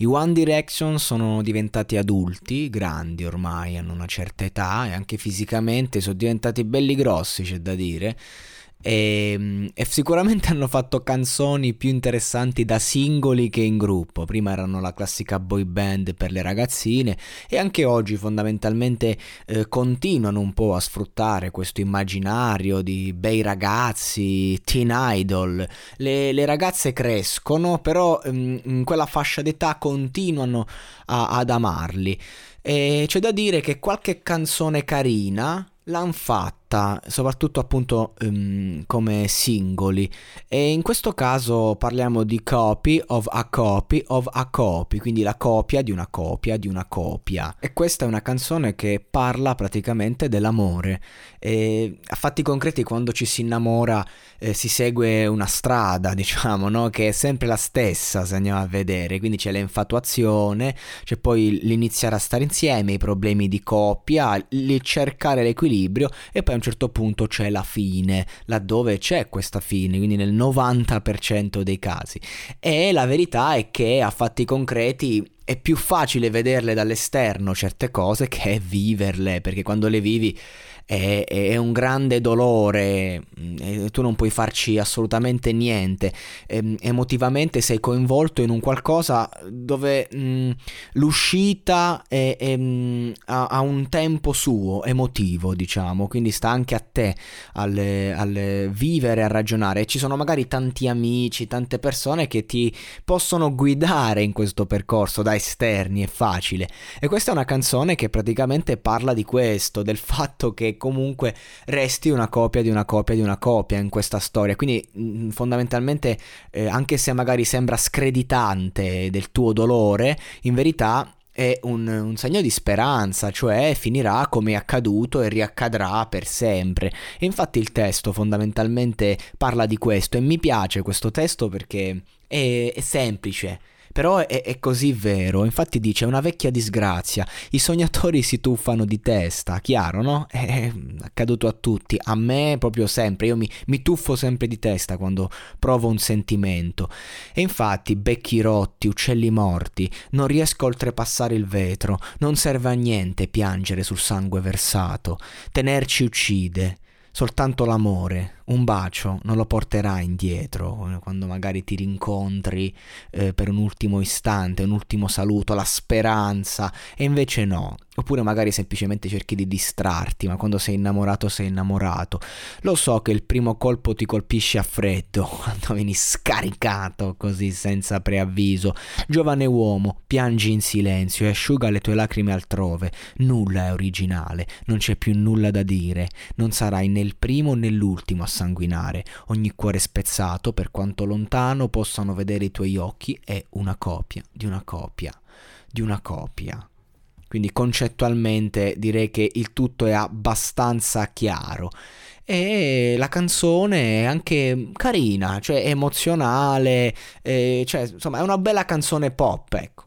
I One Direction sono diventati adulti, grandi ormai, hanno una certa età e anche fisicamente sono diventati belli grossi, c'è da dire. E, e, sicuramente hanno fatto canzoni più interessanti da singoli che in gruppo. Prima erano la classica boy band per le ragazzine e anche oggi fondamentalmente eh, continuano un po' a sfruttare questo immaginario di bei ragazzi, teen idol. Le, le ragazze crescono, però ehm, in quella fascia d'età continuano a, ad amarli. E c'è da dire che qualche canzone carina l'hanno fatta, soprattutto appunto um, come singoli. E in questo caso parliamo di copy of a copy of a copy, quindi la copia di una copia di una copia. E questa è una canzone che parla praticamente dell'amore. E a fatti concreti, quando ci si innamora, eh, si segue una strada, diciamo, no? che è sempre la stessa se andiamo a vedere. Quindi c'è l'infatuazione, c'è poi l'iniziare a stare insieme, i problemi di coppia, il cercare l'equilibrio equilibrio e poi un certo punto c'è la fine, laddove c'è questa fine, quindi nel 90% dei casi. E la verità è che a fatti concreti è più facile vederle dall'esterno certe cose che viverle, perché quando le vivi è, è un grande dolore, mm, tu non puoi farci assolutamente niente, ehm, emotivamente sei coinvolto in un qualcosa dove mh, mm, l'uscita è, è, mm, ha, ha, un tempo suo, emotivo diciamo, quindi sta anche a te al, al vivere, a ragionare. E ci sono magari tanti amici, tante persone che ti possono guidare in questo percorso da esterni, è facile. E questa è una canzone che praticamente parla di questo, del fatto che comunque resti una copia di una copia di una copia in questa storia. Quindi mm, fondamentalmente, eh, anche se magari sembra screditante del tuo dolore, in verità è un, un, segno di speranza, cioè finirà come è accaduto e riaccadrà per sempre. E infatti il testo fondamentalmente parla di questo e mi piace questo testo perché è, è semplice però è, è, così vero, infatti dice una vecchia disgrazia, i sognatori si tuffano di testa, chiaro no? È accaduto a tutti, a me proprio sempre, io mi, mi tuffo sempre di testa quando provo un sentimento. E infatti becchi rotti, uccelli morti, non riesco a oltrepassare il vetro, non serve a niente piangere sul sangue versato, tenerci uccide. Soltanto l'amore, un bacio non lo porterà indietro quando magari ti rincontri eh, per un ultimo istante, un ultimo saluto, la speranza e invece no. Oppure magari semplicemente cerchi di distrarti, ma quando sei innamorato sei innamorato. Lo so che il primo colpo ti colpisce a freddo, quando vieni scaricato così senza preavviso. Giovane uomo, piangi in silenzio e asciuga le tue lacrime altrove. Nulla è originale, non c'è più nulla da dire. Non sarai né il primo né l'ultimo a sanguinare. Ogni cuore spezzato, per quanto lontano possano vedere i tuoi occhi, è una copia di una copia di una copia. Quindi concettualmente direi che il tutto è abbastanza chiaro. E la canzone è anche carina, cioè emozionale, eh, cioè insomma è una bella canzone pop, ecco.